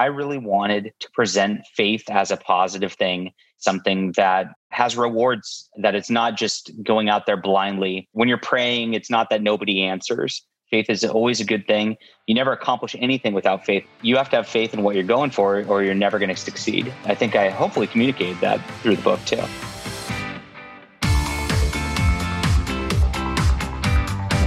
I really wanted to present faith as a positive thing, something that has rewards, that it's not just going out there blindly. When you're praying, it's not that nobody answers. Faith is always a good thing. You never accomplish anything without faith. You have to have faith in what you're going for, or you're never going to succeed. I think I hopefully communicated that through the book too.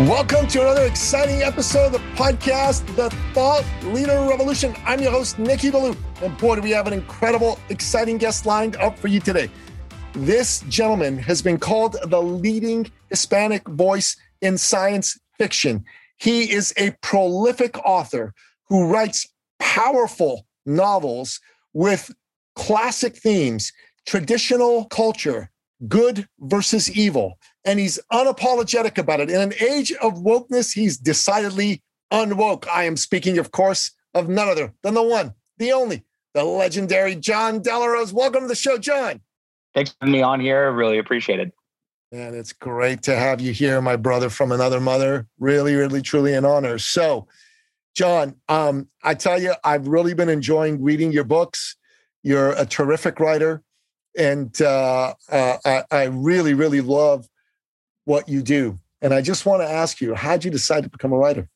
Welcome to another exciting episode of the podcast, The Thought Leader Revolution. I'm your host, Nicky Billou. And boy, do we have an incredible, exciting guest lined up for you today. This gentleman has been called the leading Hispanic voice in science fiction. He is a prolific author who writes powerful novels with classic themes, traditional culture, good versus evil and he's unapologetic about it. In an age of wokeness, he's decidedly unwoke. I am speaking, of course, of none other than the one, the only, the legendary Jon Del Arroz. Welcome to the show, Jon. Thanks for having me on here. Really appreciate it. And it's great to have you here, my brother from another mother. Really, really, truly an honor. So, Jon, um, I tell you, I've really been enjoying reading your books. You're a terrific writer. And uh, uh, I, I really, really love what you do. And I just want to ask you, how'd you decide to become a writer?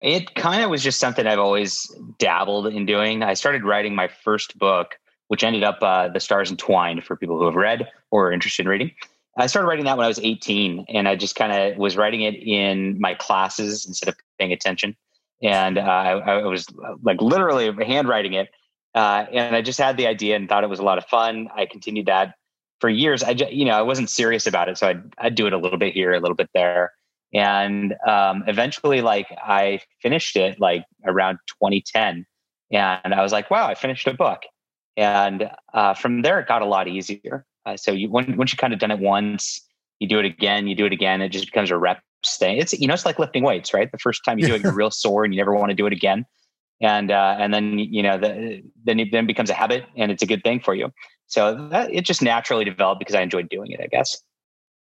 It kind of was just something I've always dabbled in doing. I started writing my first book, which ended up uh, The Stars Entwined for people who have read or are interested in reading. I started writing that when I was 18, and I just kind of was writing it in my classes instead of paying attention. And uh, I, I, was like literally handwriting it. Uh, and I just had the idea and thought it was a lot of fun. I continued that for years, I just, you know, I wasn't serious about it. So I'd, I'd do it a little bit here, a little bit there. And um, eventually, like, I finished it like around 2010. And I was like, wow, I finished a book. And uh, from there, it got a lot easier. Uh, so you, when, once you kind of done it once, you do it again, you do it again, it just becomes a rep thing. It's, you know, it's like lifting weights, right? The first time you do it, you're real sore and you never want to do it again. And, uh, and then, you know, the, then it then becomes a habit and it's a good thing for you. So that, it just naturally developed because I enjoyed doing it, I guess.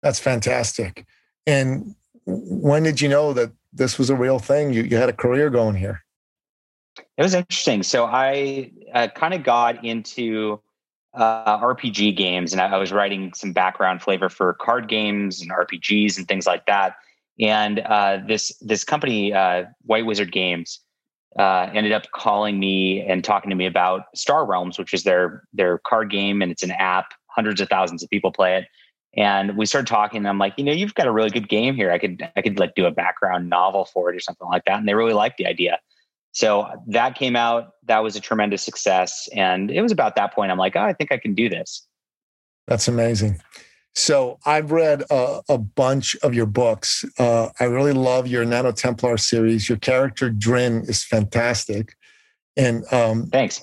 That's fantastic. And when did you know that this was a real thing? You, you had a career going here. It was interesting. So I uh, kind of got into uh, RPG games, and I, I, was writing some background flavor for card games and RPGs and things like that. And uh, this this company, uh, White Wizard Games, uh, ended up calling me and talking to me about Star Realms, which is their their card game, and it's an app. Hundreds of thousands of people play it. And we started talking, and I'm like, you know, you've got a really good game here. I could I could like do a background novel for it or something like that. And they really liked the idea. So that came out. That was a tremendous success. And it was about that point I'm like, oh, I think I can do this. That's amazing. So I've read a, a bunch of your books. Uh, I really love your Nano Templar series. Your character Drin is fantastic, and um, thanks.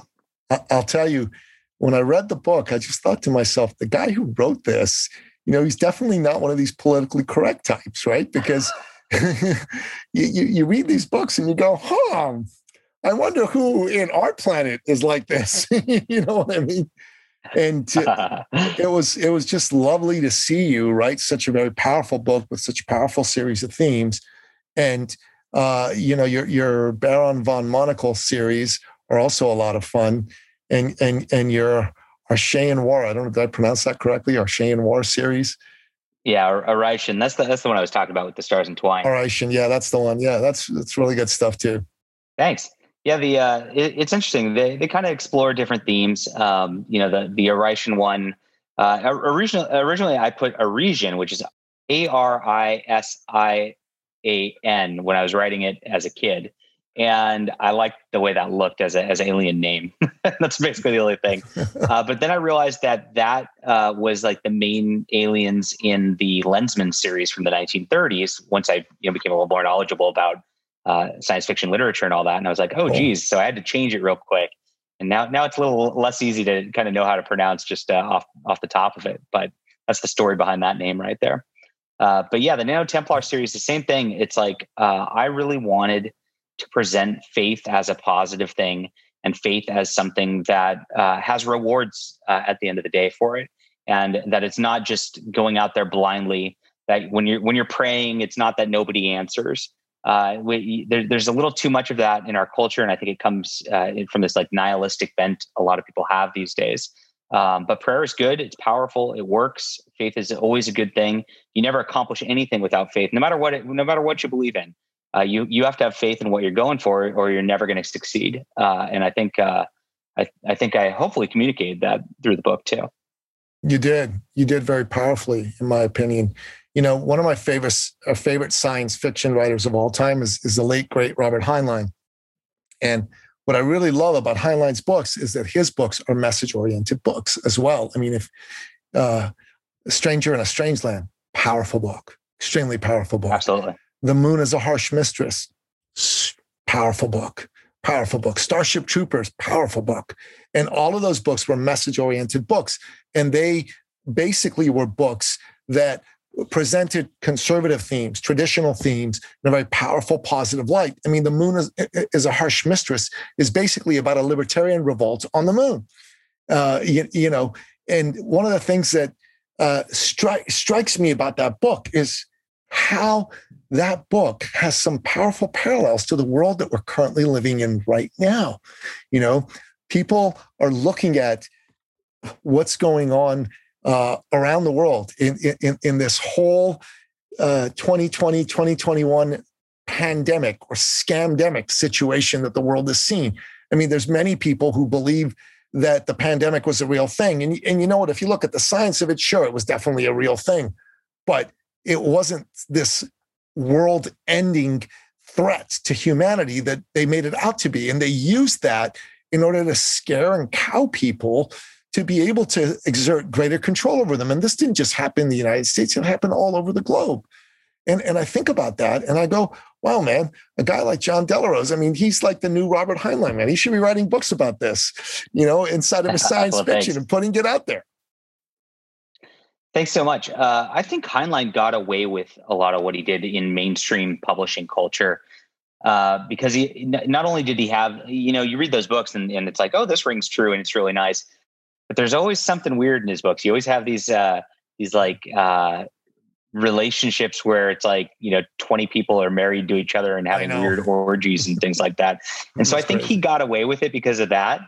I, I'll tell you, when I read the book, I just thought to myself, the guy who wrote this, you know, he's definitely not one of these politically correct types, right? Because you, you, you read these books and you go, huh, I wonder who in our planet is like this. you know what I mean? And to, it was it was just lovely to see you write such a very powerful book with such a powerful series of themes. And uh, you know your your baron von monocle series are also a lot of fun. And and and your Arshayan War I don't know did I pronounce that correctly Arshayan War series. Yeah Arishan that's the that's the one I was talking about with the stars entwined. Arishan yeah that's the one. Yeah that's that's really good stuff too. Thanks yeah, the uh, it, it's interesting. They they kind of explore different themes. Um, you know, the the Arisian one. Uh, originally, originally I put Arisian, which is A R I S I A N, when I was writing it as a kid, and I liked the way that looked as a as an alien name. That's basically the only thing. Uh, but then I realized that that uh, was like the main aliens in the Lensman series from the 1930s. Once I you know became a little more knowledgeable about uh, science fiction literature and all that. And I was like, oh, geez. So I had to change it real quick. And now, now it's a little less easy to kind of know how to pronounce just uh, off off the top of it. But that's the story behind that name right there. Uh, but yeah, the Nano Templar series, the same thing. It's like uh, I really wanted to present faith as a positive thing and faith as something that uh, has rewards uh, at the end of the day for it, and that it's not just going out there blindly. That when you're when you're praying, it's not that nobody answers. Uh, we, there, there's a little too much of that in our culture, and I think it comes uh, from this like nihilistic bent a lot of people have these days. Um, but prayer is good. It's powerful. It works. Faith is always a good thing. You never accomplish anything without faith, no matter what. It, no matter what you believe in, uh, you you have to have faith in what you're going for, or you're never going to succeed. Uh, and I think uh, I I think I hopefully communicated that through the book too. You did. You did very powerfully, in my opinion. You know, one of my favorite uh, favorite science fiction writers of all time is is the late great Robert Heinlein, and what I really love about Heinlein's books is that his books are message oriented books as well. I mean, if uh, a Stranger in a Strange Land, powerful book, extremely powerful book. Absolutely. The Moon is a Harsh Mistress, powerful book, powerful book. Starship Troopers, powerful book. And all of those books were message oriented books. And they basically were books that presented conservative themes, traditional themes in a very powerful, positive light. I mean, the moon is, is a harsh mistress is basically about a libertarian revolt on the moon. Uh, you, you, know, and one of the things that uh, stri- strikes me about that book is how that book has some powerful parallels to the world that we're currently living in right now. You know, people are looking at what's going on uh, around the world in, in, in this whole uh, 2020, 2021 pandemic or scamdemic situation that the world has seen. I mean, there's many people who believe that the pandemic was a real thing. And, and you know what? If you look at the science of it, sure, it was definitely a real thing, but it wasn't this world ending threat to humanity that they made it out to be. And they used that in order to scare and cow people to be able to exert greater control over them. And this didn't just happen in the United States, it happened all over the globe. And, and I think about that and I go, wow, man, a guy like Jon Del Arroz, I mean, he's like the new Robert Heinlein, man. He should be writing books about this, you know, inside of a science well, fiction thanks. and putting it out there. Thanks so much. Uh, I think Heinlein got away with a lot of what he did in mainstream publishing culture uh, because he not only did he have, you know, you read those books and, and it's like, oh, this rings true and it's really nice but there's always something weird in his books. You always have these uh, these like uh, relationships where it's like you know 20 people are married to each other and having weird orgies and things like that. And so I think he got away with it because of that.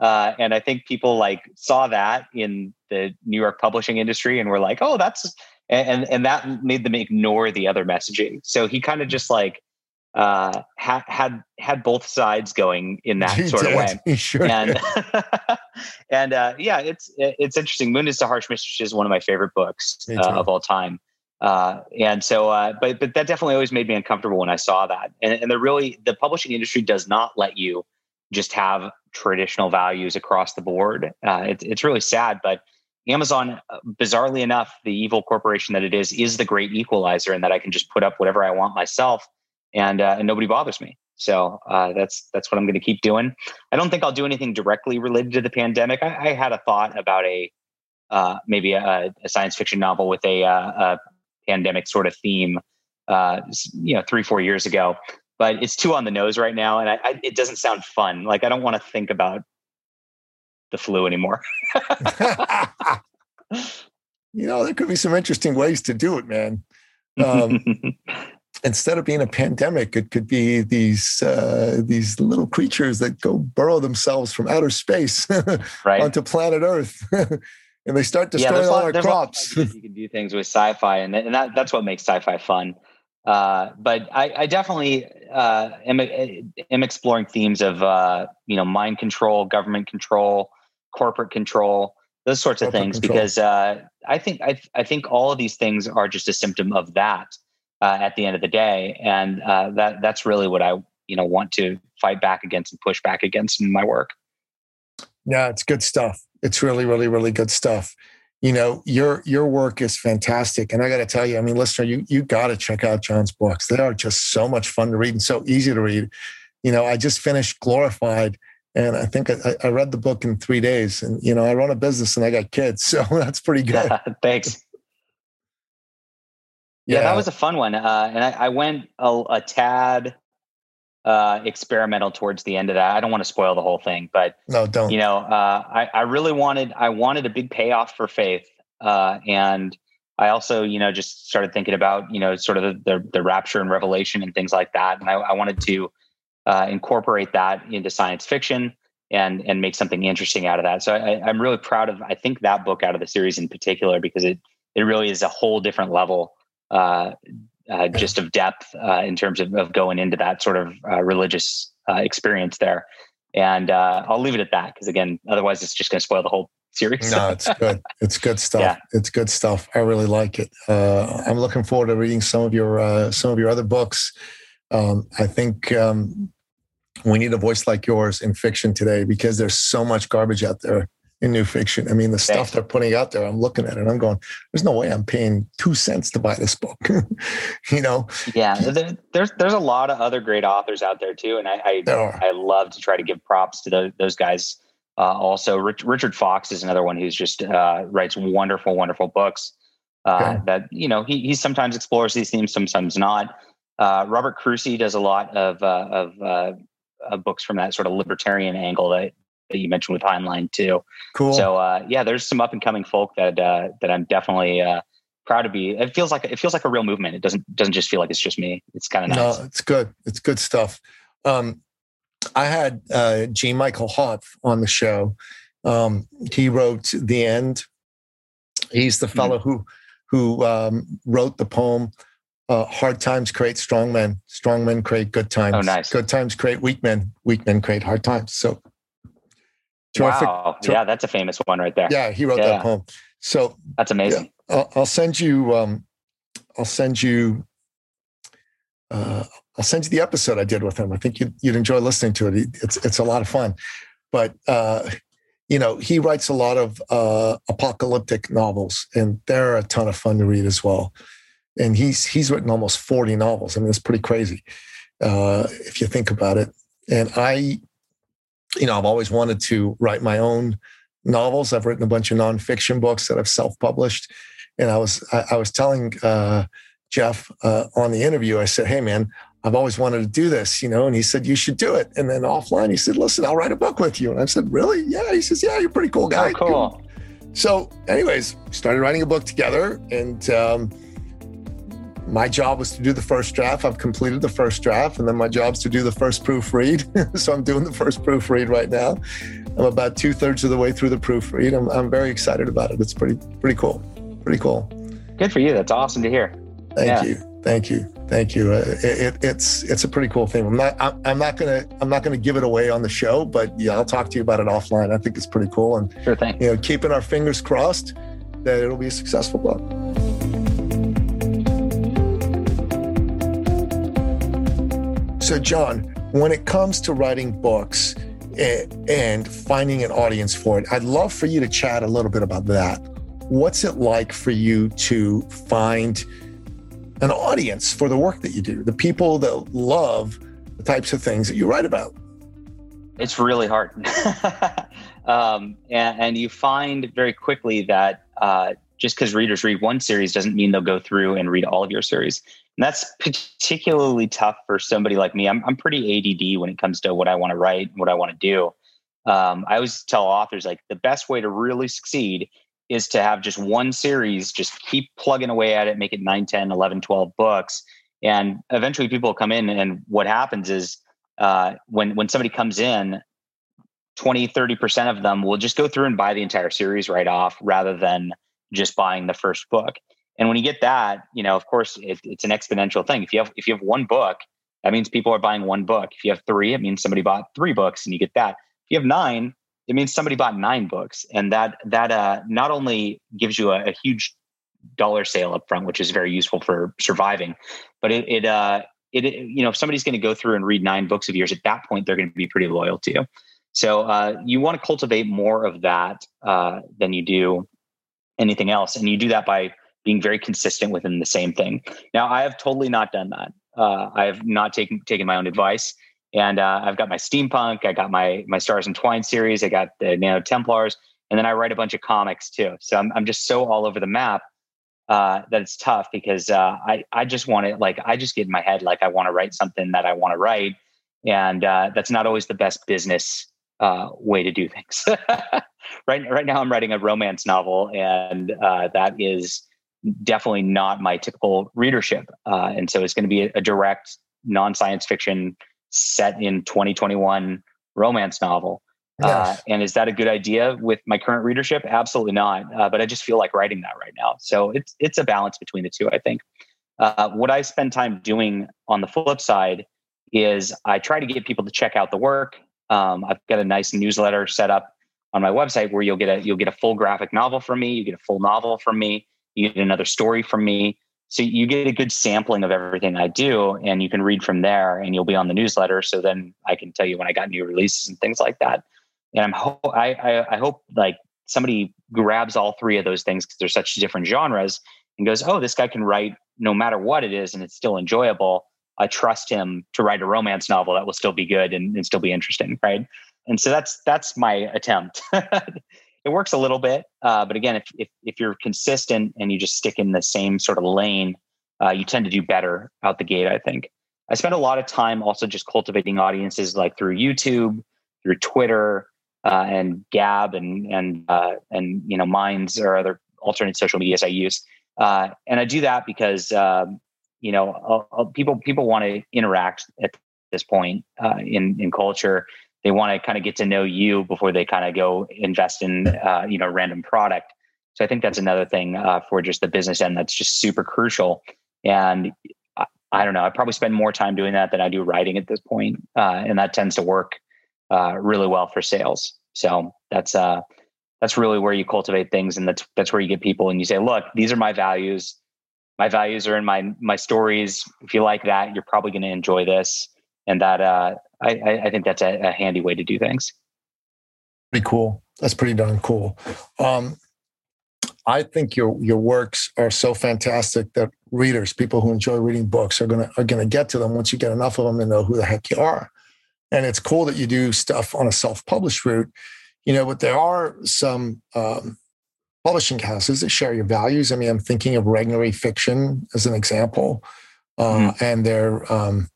Uh, and I think people like saw that in the New York publishing industry and were like, "Oh, that's," and and that made them ignore the other messaging. So he kind of just like uh, had had had both sides going in that he sort did. of way. He sure and and uh, yeah, it's it's interesting. Moon is the Harsh Mistress is one of my favorite books uh, of all time. Uh, and so, uh, but but that definitely always made me uncomfortable when I saw that. And and the really the publishing industry does not let you just have traditional values across the board. Uh, it, it's really sad, but Amazon, bizarrely enough, the evil corporation that it is, is the great equalizer, and that I can just put up whatever I want myself and uh, and nobody bothers me. So uh, that's that's what I'm going to keep doing. I don't think I'll do anything directly related to the pandemic. I, I had a thought about a uh, maybe a, a, science fiction novel with a, uh, a pandemic sort of theme, uh, you know, three four years ago. But it's too on the nose right now, and I, I, it doesn't sound fun. Like I don't want to think about the flu anymore. you know, there could be some interesting ways to do it, man. Um, instead of being a pandemic, it could be these uh, these little creatures that go burrow themselves from outer space right. onto planet Earth, and they start destroying yeah, all our crops. you can do things with sci-fi, and, and that, that's what makes sci-fi fun. Uh, but I, I definitely uh, am, am exploring themes of uh, you know mind control, government control, corporate control, those sorts corporate of things, control. because uh, I think I, I think all of these things are just a symptom of that uh, at the end of the day, and uh, that that's really what I you know want to fight back against and push back against in my work. Yeah, it's good stuff. It's really, really, really good stuff. you know your your work is fantastic. And i got to tell you i mean listener you you got to check out jon's books. They are just so much fun to read and so easy to read. You know i just finished glorified and i think i, I read the book in three days. And you know i run a business and i got kids so that's pretty good. Thanks yeah, yeah, that was a fun one uh, and I, I went a, a tad uh, experimental towards the end of that. I don't want to spoil the whole thing, but no, don't. You know, uh, I, I really wanted I wanted a big payoff for Faith, uh, and I also you know just started thinking about you know sort of the the, the rapture and revelation and things like that, and I, I wanted to uh, incorporate that into science fiction and and make something interesting out of that. So I, I'm really proud of I think that book out of the series in particular because it it really is a whole different level uh, uh, just of depth uh, in terms of, of, going into that sort of uh, religious uh, experience there. And uh, I'll leave it at that because again, otherwise it's just going to spoil the whole series. no, it's good. It's good stuff. Yeah. It's good stuff. I really like it. Uh, I'm looking forward to reading some of your some of your other books. Um, I think um, we need a voice like yours in fiction today because there's so much garbage out there in new fiction. I mean, the stuff they're putting out there, I'm looking at it, I'm going, there's no way I'm paying two cents to buy this book. you know? Yeah, there's there's a lot of other great authors out there too, and I I, I love to try to give props to those, those guys. Uh, also, Rich, Richard Fox is another one who's just uh, writes wonderful, wonderful books. Uh, That you know he he sometimes explores these themes, sometimes not. Uh, Robert Kroese does a lot of uh, of uh, books from that sort of libertarian angle that that you mentioned with Heinlein too. Cool. So uh, yeah, there's some up and coming folk that uh, that I'm definitely uh, proud to be. It feels like it feels like a real movement. It doesn't doesn't just feel like it's just me. It's kind of nice. No, it's good. It's good stuff. Um, I had uh, G. Michael Hopf on the show. Um, he wrote the end. He's the mm-hmm. fellow mm-hmm. who who um, wrote the poem uh, hard times create strong men. Strong men create good times. Oh, nice. Good times create weak men. Weak men create hard times. So Terrific. Wow. Ter- yeah, that's a famous one right there. Yeah, he wrote yeah. that poem. So that's amazing. Yeah, I'll, I'll, send you. Um, I'll send you. Uh, I'll send you the episode I did with him. I think you'd, you'd enjoy listening to it. It's it's a lot of fun, but uh, you know he writes a lot of uh, apocalyptic novels, and they're a ton of fun to read as well. And he's he's written almost forty novels. I mean, it's pretty crazy uh, if you think about it. And I you know, I've always wanted to write my own novels. I've written a bunch of nonfiction books that I've self-published, and I was I, I was telling uh, Jeff uh, on the interview, I said, "Hey, man." I've always wanted to do this, you know, and he said, You should do it. And then offline, he said, Listen, I'll write a book with you. And I said, Really? Yeah. He says, Yeah, you're a pretty cool guy. Oh, cool. So, anyways, started writing a book together. And um, my job was to do the first draft. I've completed the first draft, and then my job is to do the first proofread. so I'm doing the first proofread right now. I'm about two thirds of the way through the proofread. I'm, I'm very excited about it. It's pretty pretty cool. Pretty cool. Good for you. That's awesome to hear. Thank yeah. you. Thank you. Thank you. Uh, it, it's it's a pretty cool thing. I'm not I'm, I'm, not gonna I'm not gonna give it away on the show, but yeah, I'll talk to you about it offline. I think it's pretty cool, and sure thing. You know, keeping our fingers crossed that it'll be a successful book. So, Jon, when it comes to writing books and finding an audience for it, I'd love for you to chat a little bit about that. What's it like for you to find an audience for the work that you do, the people that love the types of things that you write about? It's really hard. um, and, and, you find very quickly that uh, just because readers read one series doesn't mean they'll go through and read all of your series. And that's particularly tough for somebody like me. I'm, I'm pretty ADD when it comes to what I want to write, what I want to do. Um, I always tell authors like the best way to really succeed is to have just one series, just keep plugging away at it, make it 9, 10, 11, 12 books. And eventually people come in and what happens is uh, when, when somebody comes in, 20, 30% of them will just go through and buy the entire series right off rather than just buying the first book. And when you get that, you know, of course, it, it's an exponential thing. If you have if you have one book, that means people are buying one book. If you have three, it means somebody bought three books, and you get that. If you have nine, it means somebody bought nine books, and that that uh, not only gives you a, a huge dollar sale up front, which is very useful for surviving, but it it uh, it, it you know if somebody's going to go through and read nine books of yours, at that point they're going to be pretty loyal to you. So uh, you want to cultivate more of that uh, than you do anything else. And you do that by being very consistent within the same thing. Now, I have totally not done that. Uh, I have not taken taken my own advice, and uh, I've got my steampunk, I got my my Stars Entwined series, I got the Nano Templars, and then I write a bunch of comics too. So I'm I'm just so all over the map uh, that it's tough because uh, I I just want to like I just get in my head like I want to write something that I want to write, and uh, that's not always the best business uh, way to do things. right right now I'm writing a romance novel, and that is definitely not my typical readership, uh, and so it's going to be a, a direct non science fiction set in 2021 romance novel. Uh, and is that a good idea with my current readership? Absolutely not. Uh, but I just feel like writing that right now. So it's it's a balance between the two. I think. Uh, what I spend time doing on the flip side is I try to get people to check out the work. Um, I've got a nice newsletter set up on my website where you'll get a you'll get a full graphic novel from me. You get a full novel from me. You get another story from me. So you get a good sampling of everything I do, and you can read from there. And you'll be on the newsletter. So then I can tell you when I got new releases and things like that and I'm ho- I, I, I hope like somebody grabs all three of those things because they're such different genres and goes, oh, this guy can write no matter what it is, and it's still enjoyable. I trust him to write a romance novel that will still be good and, and still be interesting, right? And so that's that's my attempt. it works a little bit, uh, but again, if, if if you're consistent and you just stick in the same sort of lane, uh, you tend to do better out the gate. I think. I spend a lot of time also just cultivating audiences like through YouTube, through Twitter, uh, and Gab and and uh, and you know Minds or other alternate social medias I use. Uh, and I do that because um, you know I'll, I'll, people people want to interact at this point uh, in in culture. They want to kind of get to know you before they kind of go invest in uh, you know random product. So I think that's another thing uh, for just the business end that's just super crucial. And I, I, don't know. I probably spend more time doing that than I do writing at this point, and that tends to work uh, really well for sales. So that's uh, that's really where you cultivate things, and that's that's where you get people, and you say, look, these are my values. My values are in my my stories. If you like that, you're probably going to enjoy this, and that uh, I, I think that's a, a handy way to do things. Pretty cool. That's pretty darn cool. Um, I think your your works are so fantastic that readers, people who enjoy reading books, are gonna are gonna get to them once you get enough of them to know who the heck you are. And it's cool that you do stuff on a self-published route, you know, but there are some um, publishing houses that share your values. I mean, I'm thinking of Regnery Fiction as an example. Uh, mm. And there, um,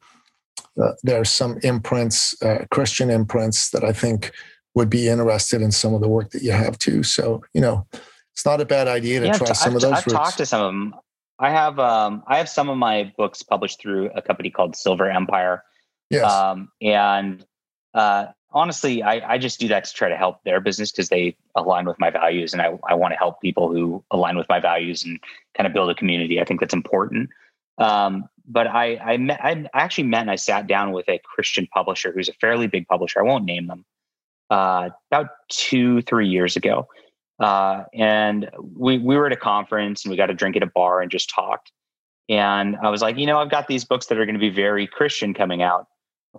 uh, there are some imprints, uh, Christian imprints, that I think would be interested in some of the work that you have too. So, you know, it's not a bad idea to yeah, try t- some I've, of those. I've routes. talked to some of them. I have um, I have some of my books published through a company called Silver Empire, Yes. Um, and uh, honestly, I, I just do that to try to help their business because they align with my values, and I, I want to help people who align with my values and kind of build a community. I think that's important. Um, but I I, met, I actually met and I sat down with a Christian publisher who's a fairly big publisher. I won't name them. Uh, about two three years ago, uh, and we we were at a conference and we got a drink at a bar and just talked. And I was like, you know, I've got these books that are going to be very Christian coming out.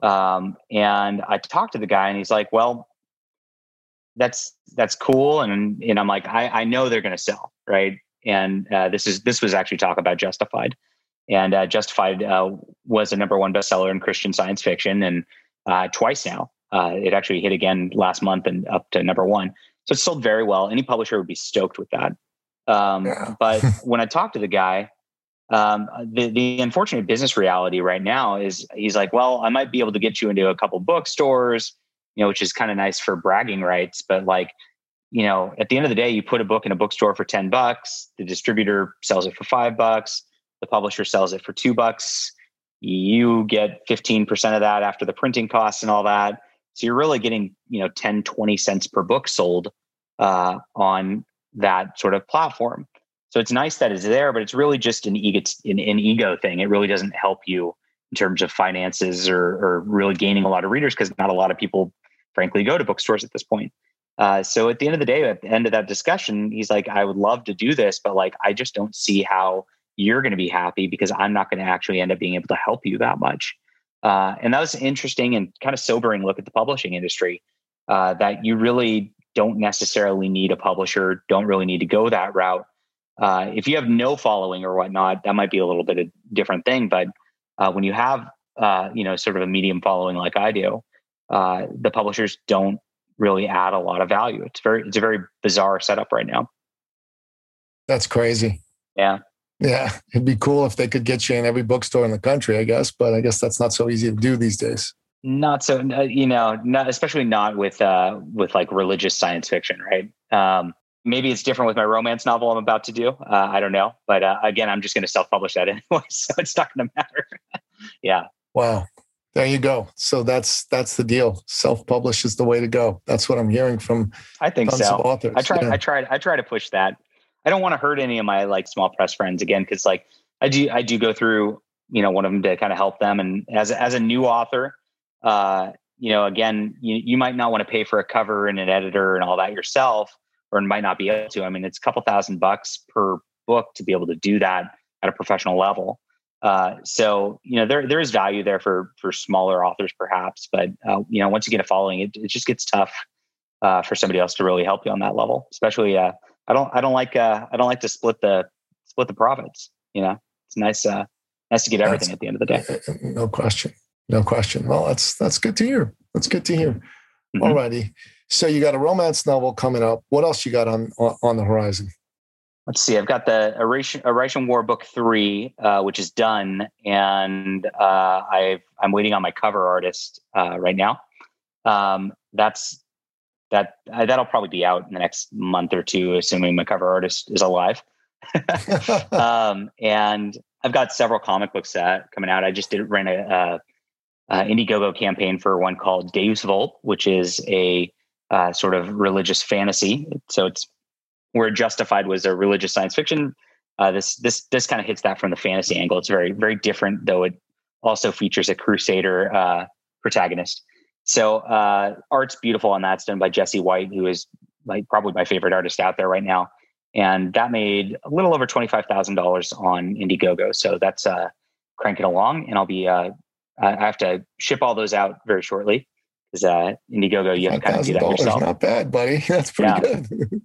Um, and I talked to the guy and he's like, well, that's, that's cool. And, and I'm like, I, I know they're going to sell. Right. And, uh, this is, this was actually talk about justified and, uh, justified, uh, was a number one bestseller in Christian science fiction and, uh, twice now, uh, it actually hit again last month and up to number one. So it sold very well. Any publisher would be stoked with that. Um, yeah. but when I talked to the guy, um, the, the unfortunate business reality right now is he's like, well, I might be able to get you into a couple bookstores, you know, which is kind of nice for bragging rights, but like, you know, at the end of the day, you put a book in a bookstore for 10 bucks, the distributor sells it for five bucks, the publisher sells it for two bucks. You get 15% of that after the printing costs and all that. So you're really getting, you know, 10, 20 cents per book sold uh, on that sort of platform. So it's nice that it's there, but it's really just an ego, an, an ego thing. It really doesn't help you in terms of finances or, or really gaining a lot of readers because not a lot of people, frankly, go to bookstores at this point. Uh, so at the end of the day, at the end of that discussion, he's like, I would love to do this, but like, I just don't see how you're going to be happy because I'm not going to actually end up being able to help you that much. Uh, and that was an interesting and kind of sobering look at the publishing industry uh, that you really don't necessarily need a publisher, don't really need to go that route. Uh, if you have no following or whatnot, that might be a little bit of different thing. But uh, when you have, uh, you know, sort of a medium following like I do, uh, the publishers don't really add a lot of value. It's very, it's a very bizarre setup right now. That's crazy. Yeah. Yeah. It'd be cool if they could get you in every bookstore in the country, I guess, but I guess that's not so easy to do these days. Not so, uh, you know, not especially not with uh, with like religious science fiction, right? Um, maybe it's different with my romance novel I'm about to do. Uh, I don't know, but uh, again, I'm just going to self publish that anyway, so it's not going to matter. yeah. Wow. There you go. So that's that's the deal. Self publish is the way to go. That's what I'm hearing from. I think so. authors. I try. Yeah. I try. I try to push that. I don't want to hurt any of my like small press friends again because like I do. I do go through you know one of them to kind of help them, and as as a new author uh, you know, again, you, you might not want to pay for a cover and an editor and all that yourself, or might not be able to. I mean, it's a couple thousand bucks per book to be able to do that at a professional level. Uh, so you know there there is value there for for smaller authors perhaps, but uh, you know once you get a following, it, it just gets tough uh, for somebody else to really help you on that level. Especially uh, I don't I don't like uh, I don't like to split the split the profits. You know it's nice uh, nice to get everything That's, at the end of the day. No question. No question. Well, that's that's good to hear. That's good to hear. Mm-hmm. Alrighty. So you got a romance novel coming up. What else you got on on the horizon? Let's see. I've got the Oration, War book three, uh, which is done, and uh, i am waiting on my cover artist uh, right now. Um, that's that uh, that'll probably be out in the next month or two, assuming my cover artist is alive. um, and I've got several comic books that coming out. I just did ran a, a uh, Indiegogo campaign for one called Deus Vult, which is a uh, sort of religious fantasy. So it's where Justified was a religious science fiction. Uh, this this this kind of hits that from the fantasy angle. It's very very different, though it also features a crusader uh, protagonist. So uh, art's beautiful on that's done by Jesse White, who is like probably my favorite artist out there right now. And that made a little over twenty five thousand dollars on Indiegogo. So that's uh, cranking along, and I'll be uh, I have to ship all those out very shortly because uh, Indiegogo, you have to kind of do that yourself. Not bad, buddy. That's pretty yeah. good.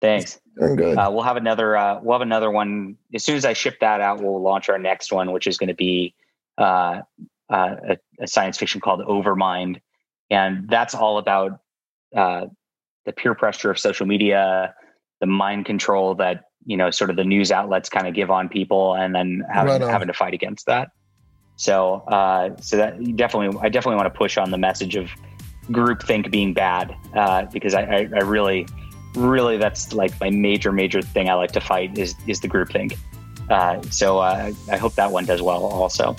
Thanks. Very good. Uh, we'll have another. Uh, we'll have another one as soon as I ship that out. We'll launch our next one, which is going to be uh, uh, a, a, science fiction called Overmind, and that's all about uh, the peer pressure of social media, the mind control that you know, sort of the news outlets kind of give on people, and then having, right having to fight against that. So, uh, so that definitely, I definitely want to push on the message of groupthink being bad uh, because I, I, I, really, really, that's like my major, major thing I like to fight is is the groupthink. Uh, so uh, I hope that one does well also.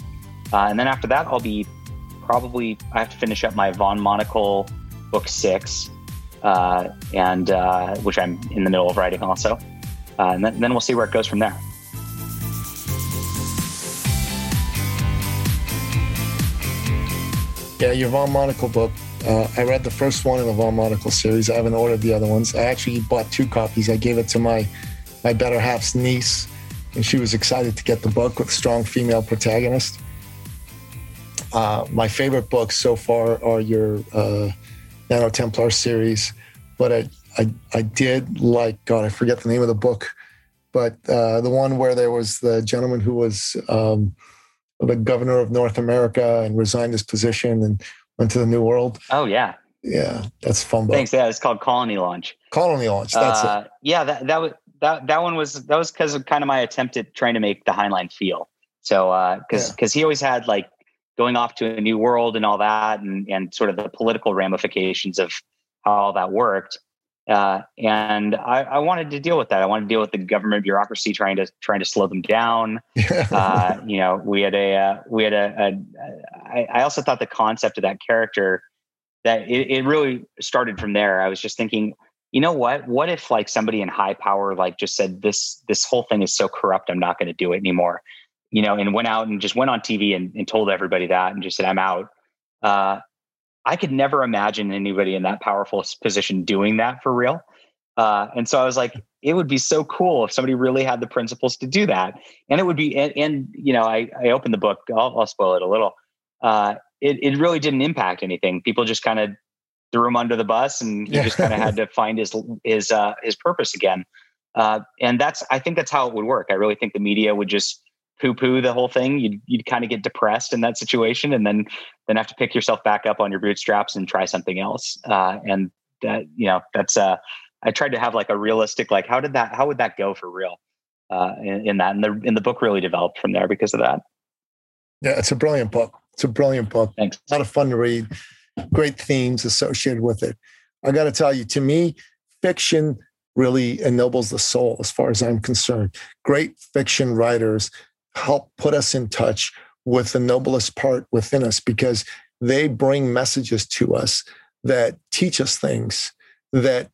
Uh, and then after that, I'll be probably I have to finish up my Von Monocle book six, uh, and uh, which I'm in the middle of writing also. and then, then we'll see where it goes from there. Yeah, your Von Monocle book. Uh, I read the first one in the Von Monocle series. I haven't ordered the other ones. I actually bought two copies. I gave it to my my better half's niece, and she was excited to get the book with strong female protagonist. Uh, my favorite books so far are your uh, Nano Templar series, but I, I I did like God. I forget the name of the book, but uh, the one where there was the gentleman who was um, the governor of North America and resigned his position and went to the New World. Oh yeah, yeah, that's fun. Thanks. Yeah, it's called Colony Launch. Colony Launch. That's uh, it. Yeah, that that was that that one was that was because of kind of my attempt at trying to make the Heinlein feel. So because uh, because yeah. he always had like going off to a new world and all that, and and sort of the political ramifications of how all that worked. Uh, and I, I, wanted to deal with that. I wanted to deal with the government bureaucracy trying to trying to slow them down. uh, you know, we had a uh, we had a. a I, I also thought the concept of that character that it, it really started from there. I was just thinking, you know what? What if like somebody in high power like just said this this whole thing is so corrupt, I'm not going to do it anymore. You know, and went out and just went on TV and, and told everybody that and just said I'm out. Uh, I could never imagine anybody in that powerful position doing that for real. Uh, and so I was like, it would be so cool if somebody really had the principles to do that. And it would be, and, and you know, I, I opened the book, I'll, I'll spoil it a little. Uh, it, it really didn't impact anything. People just kind of threw him under the bus, and he just kind of had to find his his uh, his purpose again. Uh, and that's I think that's how it would work. I really think the media would just poo poo the whole thing. You'd you'd kind of get depressed in that situation, and then then have to pick yourself back up on your bootstraps and try something else. Uh, and that you know that's uh, I tried to have like a realistic like how did that how would that go for real uh, in, in that and the in the book really developed from there because of that. Yeah, it's a brilliant book. It's a brilliant book. Thanks. A lot of fun to read. Great themes associated with it. I got to tell you, to me, fiction really ennobles the soul as far as I'm concerned. Great fiction writers help put us in touch with the noblest part within us because they bring messages to us that teach us things that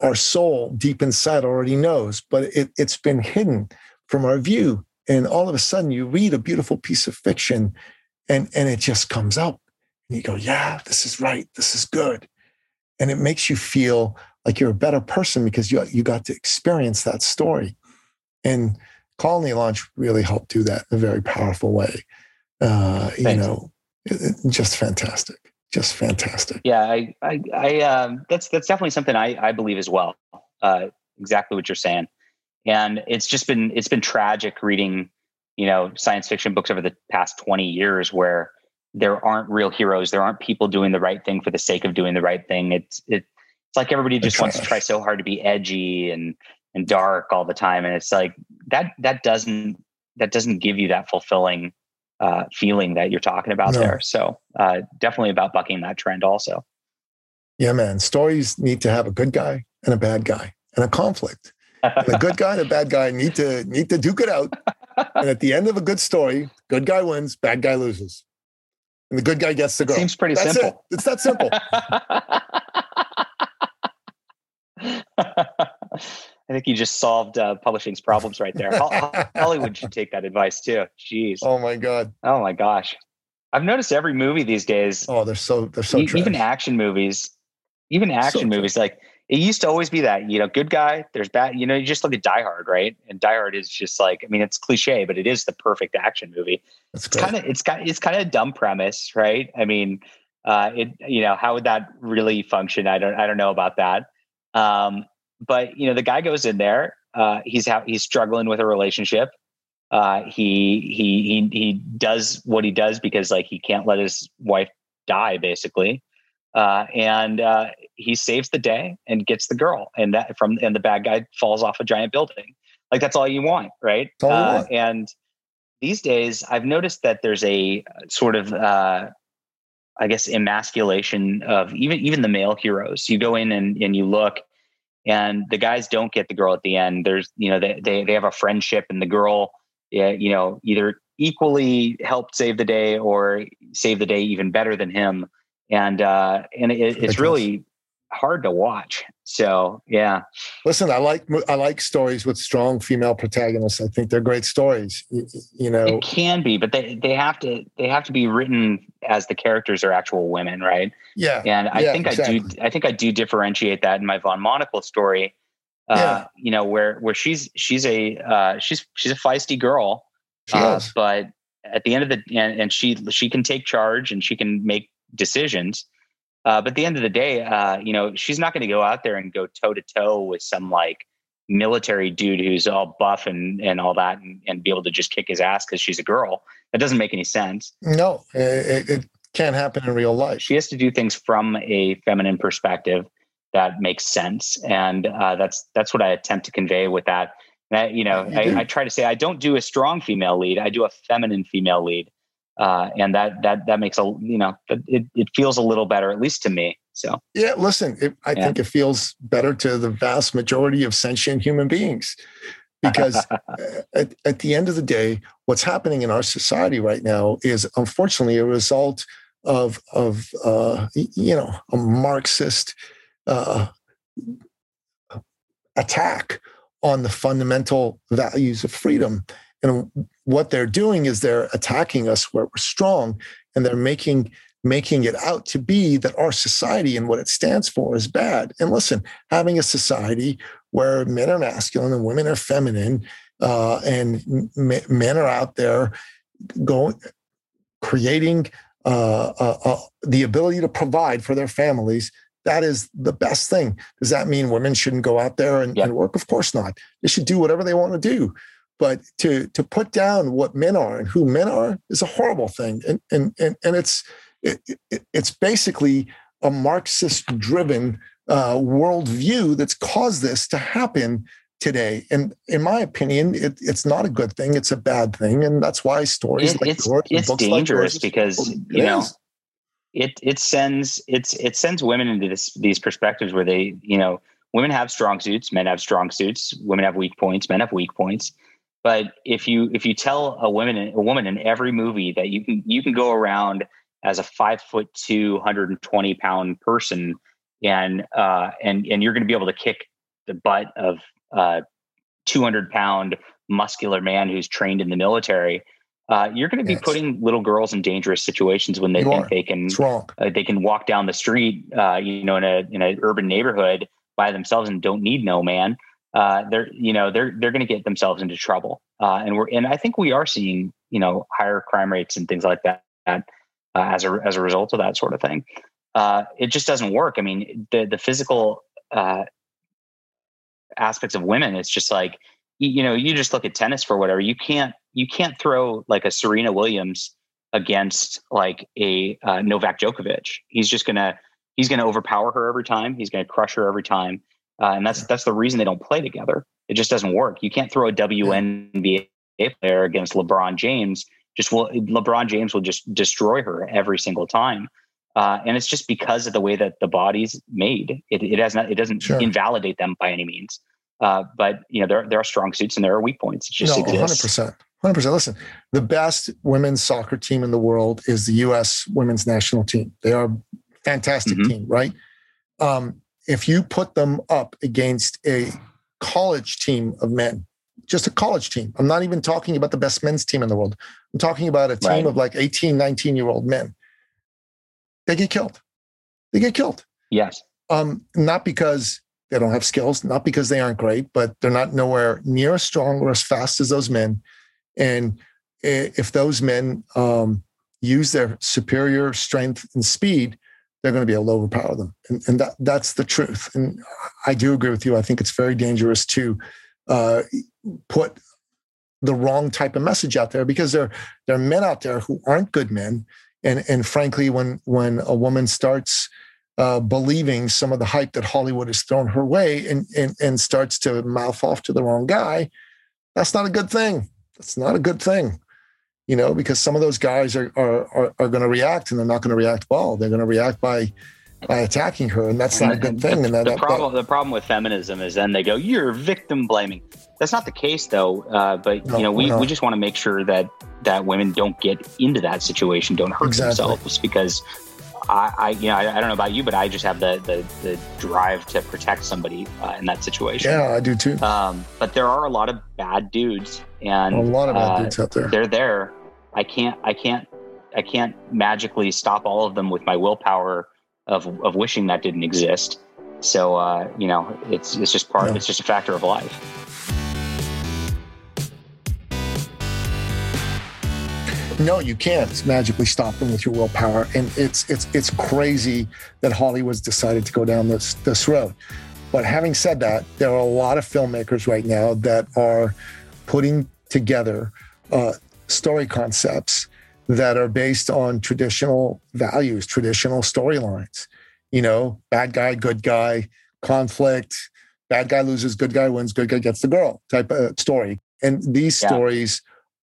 our soul deep inside already knows, but it, it's been hidden from our view. And all of a sudden, you read a beautiful piece of fiction and, and it just comes out. And you go, yeah, this is right. This is good. And it makes you feel like you're a better person because you, you got to experience that story. And Colony Launch really helped do that in a very powerful way. Uh, you know, it, it, just fantastic, just fantastic. Yeah, I, I, I um, that's that's definitely something I, I believe as well. Uh, exactly what you're saying, and it's just been it's been tragic reading, you know, science fiction books over the past 20 years where there aren't real heroes. There aren't people doing the right thing for the sake of doing the right thing. It's it, it's like everybody just wants to try so hard to be edgy and and dark all the time, and it's like that that doesn't that doesn't give you that fulfilling uh, feeling that you're talking about no. there. So uh, definitely about bucking that trend also. Yeah, man. Stories need to have a good guy and a bad guy and a conflict. And the good guy and a bad guy need to need to duke it out. And at the end of a good story, good guy wins, bad guy loses. And the good guy gets the girl. Seems pretty That's simple. It. It's that simple. I think you just solved uh, publishing's problems right there. Hollywood should take that advice too. Jeez. Oh my god. Oh my gosh. I've noticed every movie these days. Oh, they're so they're so. E- even action movies, even action so movies, like it used to always be that you know, good guy, there's bad. You know, you just look at Die Hard, right? And Die Hard is just like, I mean, it's cliche, but it is the perfect action movie. That's it's kind of it's got it's kind of a dumb premise, right? I mean, uh, it you know, how would that really function? I don't I don't know about that. Um, but you know, the guy goes in there. Uh, he's ha- he's struggling with a relationship. Uh, he he he he does what he does because like he can't let his wife die, basically. Uh, and uh, he saves the day and gets the girl, and that from and the bad guy falls off a giant building. Like that's all you want, right? Uh, want. And these days, I've noticed that there's a sort of uh, I guess emasculation of even even the male heroes. You go in and and you look, and the guys don't get the girl at the end. There's you know they they they have a friendship, and the girl, you know, either equally helped save the day or save the day even better than him. And uh, and it, it's really hard to watch. So yeah. Listen, I like I like stories with strong female protagonists. I think they're great stories. You, you, know, it can be, but they they have to they have to be written as the characters are actual women, right? Yeah. And I yeah, think exactly. I do I think I do differentiate that in my Von Monocle story. Uh, yeah. you know, where where she's she's a uh, she's she's a feisty girl. Uh, but at the end of the and, and she she can take charge and she can make decisions uh, but at the end of the day, uh, you know, she's not going to go out there and go toe to toe with some like military dude who's all buff and and all that, and, and be able to just kick his ass because she's a girl. That doesn't make any sense. No, it, it can't happen in real life. She has to do things from a feminine perspective that makes sense, and uh, that's that's what I attempt to convey with that. I, you know, you I, I try to say I don't do a strong female lead; I do a feminine female lead uh, and that that that makes a you know it, it feels a little better at least to me so yeah listen it, i yeah. think it feels better to the vast majority of sentient human beings because at, at the end of the day what's happening in our society right now is unfortunately a result of of uh, you know a marxist uh, attack on the fundamental values of freedom and what they're doing is they're attacking us where we're strong and they're making making it out to be that our society and what it stands for is bad. And listen, having a society where men are masculine and women are feminine, uh, and men are out there going creating uh, uh, uh, the ability to provide for their families that is the best thing. Does that mean women shouldn't go out there and, and work? Of course not. They should do whatever they want to do. But to to put down what men are and who men are is a horrible thing. And and and, and it's it, it, it's basically a Marxist driven uh, worldview that's caused this to happen today. And in my opinion, it, it's not a good thing. It's a bad thing. And that's why stories like it's, yours it's dangerous like because, you know, is it it sends it's it sends women into this these perspectives where they you know women have strong suits men have strong suits women have weak points men have weak points but if you if you tell a woman a woman in every movie that you can you can go around as a five foot two 120 pound person and uh and and you're going to be able to kick the butt of uh 200 pound muscular man who's trained in the military uh, you're going to be yes. putting little girls in dangerous situations when they you think are. they can uh, they can walk down the street, uh, you know, in a in an urban neighborhood by themselves and don't need no man. Uh, they're you know they're they're going to get themselves into trouble, uh, and we're and I think we are seeing you know higher crime rates and things like that uh, as a as a result of that sort of thing. it just doesn't work. I mean, the the physical aspects of women, it's just like you know, you just look at tennis for whatever. You can't you can't throw like a Serena Williams against like a uh, Novak Djokovic. He's just gonna he's gonna overpower her every time. He's gonna crush her every time, uh, and that's that's the reason they don't play together. It just doesn't work. You can't throw a WNBA player against LeBron James. Just will LeBron James will just destroy her every single time. Uh, and it's just because of the way that the body's made. It, it has not. It doesn't sure. invalidate them by any means. Uh, but you know there there are strong suits and there are weak points. It just no, hundred percent. 100%. Listen, the best women's soccer team in the world is the U.S. women's national team. They are fantastic mm-hmm. team, right? Um, if you put them up against a college team of men, just a college team, I'm not even talking about the best men's team in the world. I'm talking about a team right. of like 18, 19 year old men. They get killed. They get killed. Yes. Um, not because they don't have skills, not because they aren't great, but they're not nowhere near as strong or as fast as those men. And if those men um, use their superior strength and speed, they're going to be able to overpower them. And, and that, that's the truth. And I do agree with you. I think it's very dangerous to uh, put the wrong type of message out there because there, there are men out there who aren't good men. And, and frankly, when, when a woman starts uh, believing some of the hype that Hollywood has thrown her way and, and, and starts to mouth off to the wrong guy, that's not a good thing. That's not a good thing, you know, because some of those guys are, are, are, are going to react and they're not going to react well. They're going to react by, by attacking her. And that's not a good thing. The, and that, the that, problem, that, the problem with feminism is then they go, you're victim blaming. That's not the case though. Uh, but no, you know, we, no. we just want to make sure that, that women don't get into that situation, don't hurt exactly. themselves because I, I, you know, I, I, don't know about you, but I just have the the, the drive to protect somebody uh, in that situation. Yeah, I do too. Um, but there are a lot of bad dudes, and a lot of bad uh, dudes out there. They're there. I can't, I can't, I can't magically stop all of them with my willpower of of wishing that didn't exist. So, uh, you know, it's it's just part. Yeah. It's just a factor of life. No, you can't magically stop them with your willpower. And it's it's it's crazy that Hollywood's decided to go down this this road. But having said that, there are a lot of filmmakers right now that are putting together uh, story concepts that are based on traditional values, traditional storylines. You know, bad guy, good guy, conflict, bad guy loses, good guy wins, good guy gets the girl type of story. And these yeah. stories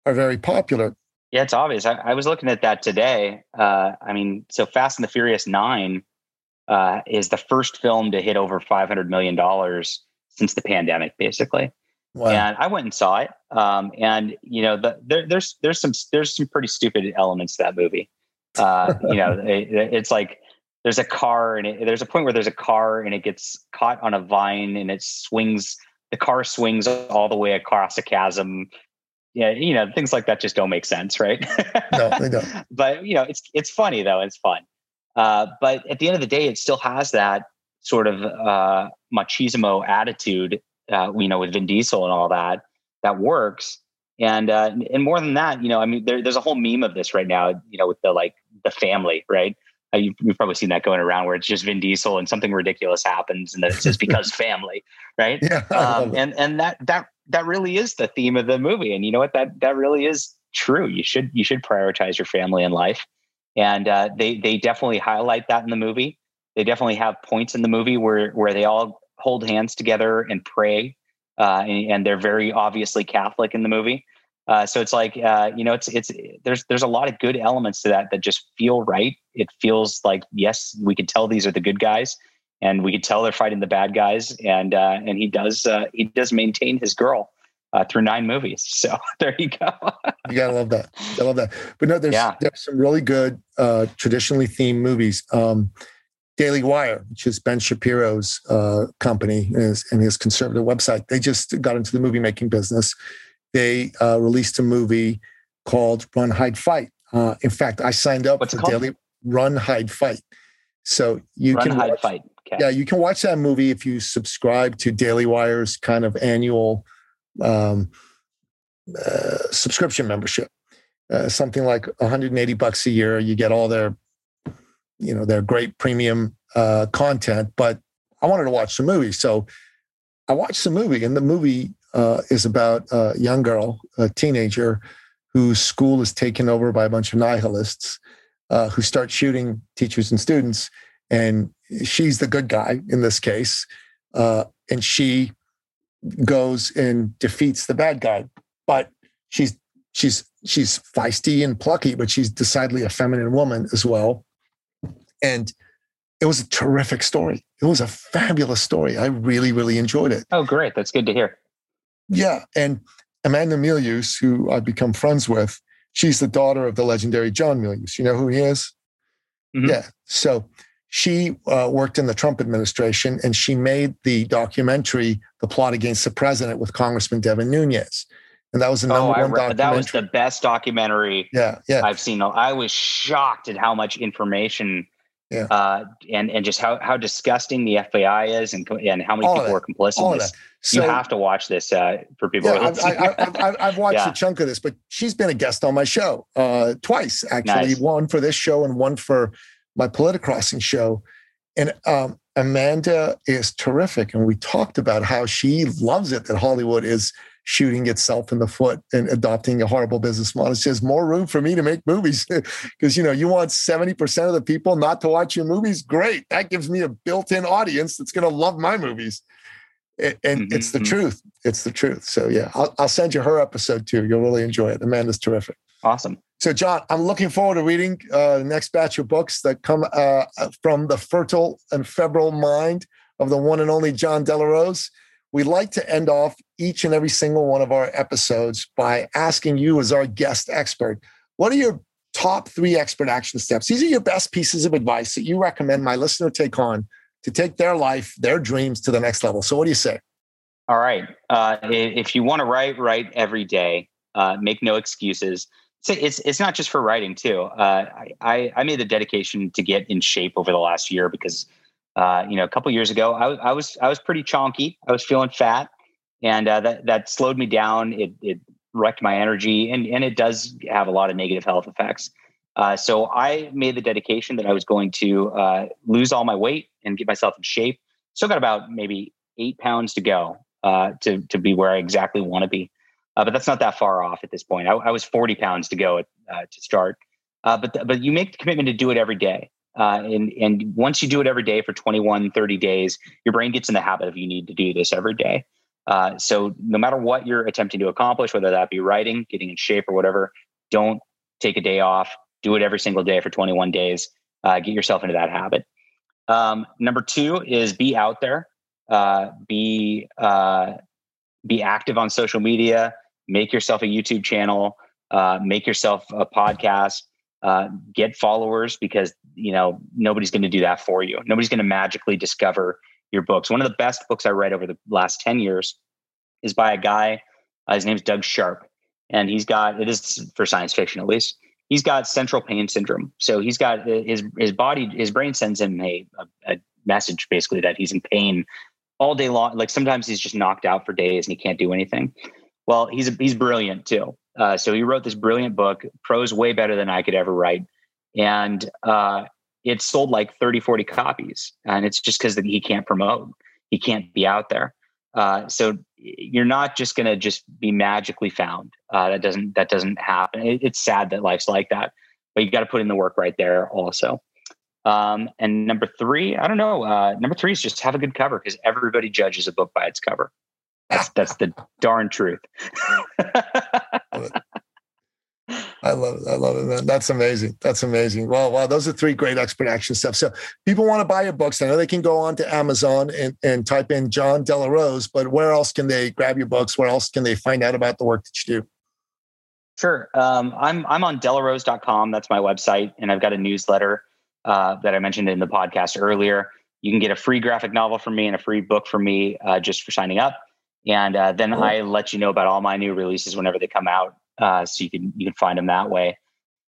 are very popular. Yeah, it's obvious. I, I was looking at that today. Uh, I mean, so Fast and the Furious Nine uh, is the first film to hit over five hundred million dollars since the pandemic, basically. Wow. And I went and saw it. Um, and you know, the, there, there's there's some there's some pretty stupid elements to that movie. Uh, you know, it, it's like there's a car and it, there's a point where there's a car and it gets caught on a vine and it swings. The car swings all the way across a chasm yeah, you know, things like that just don't make sense, right? no, they don't. but you know, it's it's funny though, it's fun. Uh, but at the end of the day, it still has that sort of uh, machismo attitude, uh, you know, with Vin Diesel and all that that works. And uh, and more than that, you know, I mean, there, there's a whole meme of this right now, you know, with the like the family, right? Uh, you, have probably seen that going around where it's just Vin Diesel and something ridiculous happens, and then it's just because family, right? Yeah, um, and and that that that really is the theme of the movie. And you know what? That that really is true. You should you should prioritize your family and life. And uh, they they definitely highlight that in the movie. They definitely have points in the movie where where they all hold hands together and pray, uh, and, and, they're very obviously Catholic in the movie. Uh, so it's like uh, you know, it's it's there's there's a lot of good elements to that that just feel right. It feels like yes, we can tell these are the good guys, and we could tell they're fighting the bad guys. And uh, and he does uh, he does maintain his girl uh, through nine movies. So there you go. you gotta love that. I love that. But no, there's yeah. there's some really good uh, traditionally themed movies. Um, Daily Wire, which is Ben Shapiro's uh, company and his, and his, conservative website, they just got into the movie making business. They uh, released a movie called Run Hide Fight. Uh, in fact, I signed up What's for Daily Run Hide Fight. So you Run can Hide watch, Fight. Okay. Yeah, you can watch that movie if you subscribe to Daily Wire's kind of annual um, uh, subscription membership. Uh, something like 180 bucks a year. You get all their, you know, their great premium uh, content. But I wanted to watch the movie, so I watched the movie, and the movie uh, is about a young girl, a teenager, whose school is taken over by a bunch of nihilists uh, who start shooting teachers and students. And she's the good guy in this case, uh, and she goes and defeats the bad guy. But she's she's she's feisty and plucky, but she's decidedly a feminine woman as well. And it was a terrific story. It was a fabulous story. I really, really enjoyed it. Oh, great. That's good to hear. Yeah. And Amanda Milius, who I've become friends with, she's the daughter of the legendary John Milius. You know who he is? Mm-hmm. Yeah. So she uh, worked in the Trump administration and she made the documentary The Plot Against the President with Congressman Devin Nunes. And that was the number oh, one documentary. That was the best documentary yeah, yeah. I've seen. I was shocked at how much information yeah. Uh, and and just how how disgusting the FBI is, and and how many All people are complicit in this. So, you have to watch this uh, for people. Yeah, I've, I, have watched yeah. a chunk of this, but she's been a guest on my show uh, twice, actually. Nice. One for this show and one for my Politicrossing show. And um, Amanda is terrific. And we talked about how she loves it that Hollywood is shooting itself in the foot and adopting a horrible business model. It's just more room for me to make movies because, you know, you want 70% of the people not to watch your movies. Great. That gives me a built in audience that's going to love my movies. And, mm-hmm. it's the mm-hmm. truth. It's the truth. So, yeah, I'll, I'll send you her episode too. You'll really enjoy it. Amanda's terrific. Awesome. So, Jon, I'm looking forward to reading uh, the next batch of books that come uh, from the fertile and febrile mind of the one and only Jon Del Arroz. We like to end off each and every single one of our episodes by asking you, as our guest expert, what are your top three expert action steps? These are your best pieces of advice that you recommend my listener take on to take their life, their dreams to the next level. So, what do you say? All right. Uh, if you want to write, write every day. Uh, make no excuses so it's it's not just for writing too. Uh, I I made the dedication to get in shape over the last year because uh, you know a couple years ago I, I was I was pretty chonky. I was feeling fat, and uh, that that slowed me down. It it wrecked my energy, and and it does have a lot of negative health effects. Uh, so I made the dedication that I was going to uh, lose all my weight and get myself in shape. Still got about maybe eight pounds to go uh, to to be where I exactly want to be. Uh, but that's not that far off at this point. I, I was 40 pounds to go at, uh, to start. Uh, but, but you make the commitment to do it every day. Uh, and, and once you do it every day for 21, 30 days, your brain gets in the habit of you need to do this every day. Uh, so no matter what you're attempting to accomplish, whether that be writing, getting in shape or whatever, don't take a day off. Do it every single day for 21 days. Uh, get yourself into that habit. Um, number two is be out there. be be active on social media make yourself a YouTube channel, uh, make yourself a podcast, uh, get followers because you know nobody's going to do that for you. Nobody's going to magically discover your books. One of the best books I read over the last ten years is by a guy. Uh, his name's Doug Sharp, and he's got it is for science fiction at least. He's got central pain syndrome. So he's got uh, his his body, his brain sends him a, a, a message basically that he's in pain all day long. Like sometimes he's just knocked out for days and he can't do anything. Well, he's he's brilliant too. Uh, so he wrote this brilliant book, prose way better than I could ever write, and uh, it sold like 30, 40 copies. And it's just because he can't promote, he can't be out there. Uh, so you're not just going to just be magically found. Uh, that doesn't that doesn't happen. It, it's sad that life's like that, but you got to put in the work right there also. Um, and number three, I don't know. Uh, number three is just have a good cover because everybody judges a book by its cover. That's that's the darn truth. I love it. I love it, man. That's amazing. That's amazing. Well, wow, those are three great expert action steps. So people want to buy your books. I know they can go on to Amazon and, and type in Jon Del Arroz, but where else can they grab your books? Where else can they find out about the work that you do? Sure. Um, I'm I'm on delarroz.com. That's my website. And I've got a newsletter uh, that I mentioned in the podcast earlier. You can get a free graphic novel from me and a free book from me uh, just for signing up. And uh, then cool. I let you know about all my new releases whenever they come out uh, so you can you can find them that way.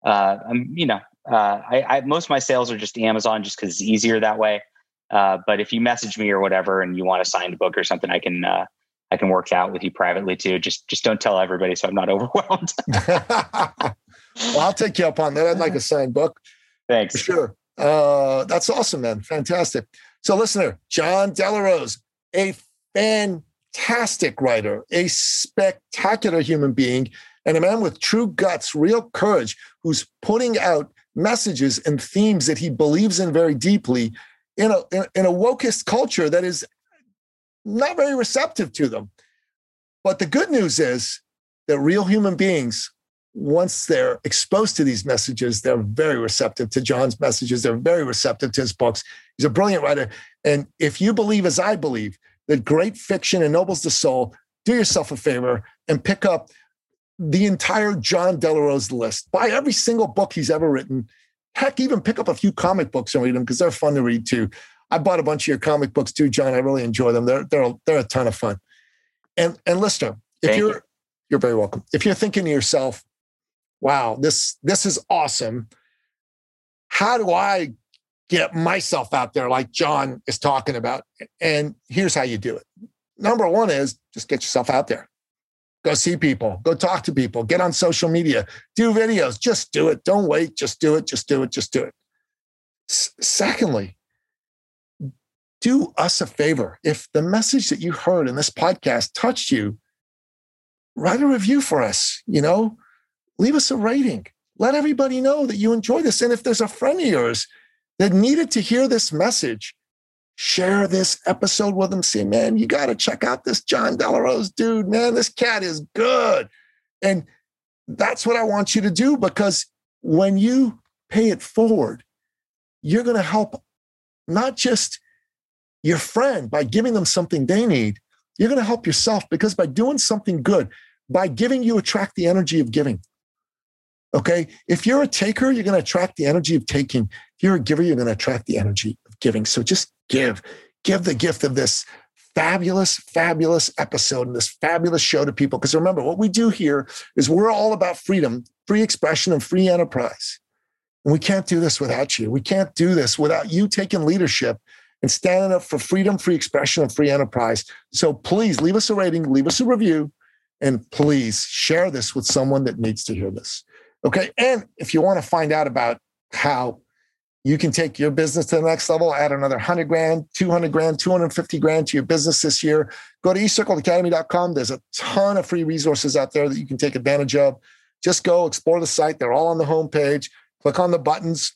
Uh, I'm, you know, uh, I, I, most of my sales are just Amazon, just because it's easier that way. Uh, but if you message me or whatever, and you want to sign a book or something, I can uh, I can work out with you privately too. Just just don't tell everybody, so I'm not overwhelmed. well, I'll take you up on that. I'd like a signed book. Thanks. For sure. Uh, that's awesome, man. Fantastic. So, listener, Jon Del Arroz, a fantastic writer, a spectacular human being, and a man with true guts, real courage, who's putting out messages and themes that he believes in very deeply in a, in a wokist culture that is not very receptive to them. But the good news is that real human beings, once they're exposed to these messages, they're very receptive to Jon's messages. They're very receptive to his books. He's a brilliant writer. And if you believe, as I believe, that great fiction ennobles the soul, do yourself a favor and pick up the entire Jon Del Arroz list. Buy every single book he's ever written. Heck, even pick up a few comic books and read them because they're fun to read too. I bought a bunch of your comic books too, Jon. I really enjoy them. They're they're they're a ton of fun. And and listener, if Thank you're you. you're very welcome. If you're thinking to yourself, "Wow, this this is awesome," how do I get myself out there like Jon is talking about? And here's how you do it. Number one is just get yourself out there. Go see people, go talk to people, get on social media, do videos, just do it. Don't wait, just do it, just do it, just do it. S- secondly, do us a favor. If the message that you heard in this podcast touched you, write a review for us, you know, leave us a rating. Let everybody know that you enjoy this. And if there's a friend of yours that needed to hear this message, share this episode with them. Say, man, you got to check out this Jon Del Arroz dude, man. This cat is good. And that's what I want you to do because when you pay it forward, you're going to help not just your friend by giving them something they need, you're going to help yourself because by doing something good, by giving, you attract the energy of giving. Okay. If you're a taker, you're going to attract the energy of taking. You're a giver, you're going to attract the energy of giving. So just give, give the gift of this fabulous, fabulous episode and this fabulous show to people. Because remember, what we do here is we're all about freedom, free expression, and free enterprise. And we can't do this without you. We can't do this without you taking leadership and standing up for freedom, free expression, and free enterprise. So please leave us a rating, leave us a review, and please share this with someone that needs to hear this. Okay. And if you want to find out about how you can take your business to the next level, add another 100 grand, 200 grand, 250 grand to your business this year. Go to eCircleacademy.com. There's a ton of free resources out there that you can take advantage of. Just go explore the site. They're all on the homepage. Click on the buttons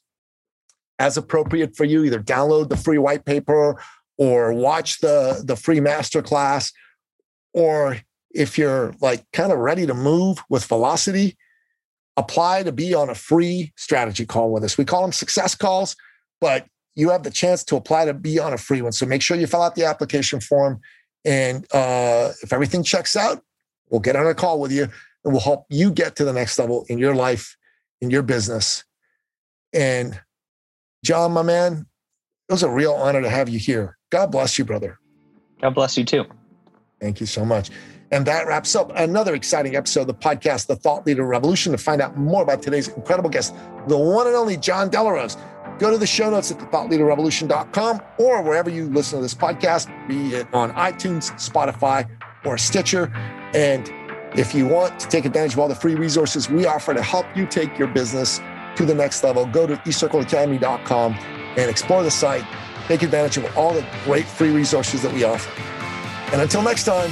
as appropriate for you. Either download the free white paper or watch the, the free masterclass. Or if you're like kind of ready to move with velocity, apply to be on a free strategy call with us. We call them success calls, but you have the chance to apply to be on a free one. So make sure you fill out the application form. And uh, if everything checks out, we'll get on a call with you and we'll help you get to the next level in your life, in your business. And Jon, my man, it was a real honor to have you here. God bless you, brother. God bless you too. Thank you so much. And that wraps up another exciting episode of the podcast, The Thought Leader Revolution. To find out more about today's incredible guest, the one and only Jon Del Arroz, go to the show notes at thethoughtleaderrevolution.com or wherever you listen to this podcast, be it on iTunes, Spotify, or Stitcher. And if you want to take advantage of all the free resources we offer to help you take your business to the next level, go to eCircleacademy.com and explore the site. Take advantage of all the great free resources that we offer. And until next time,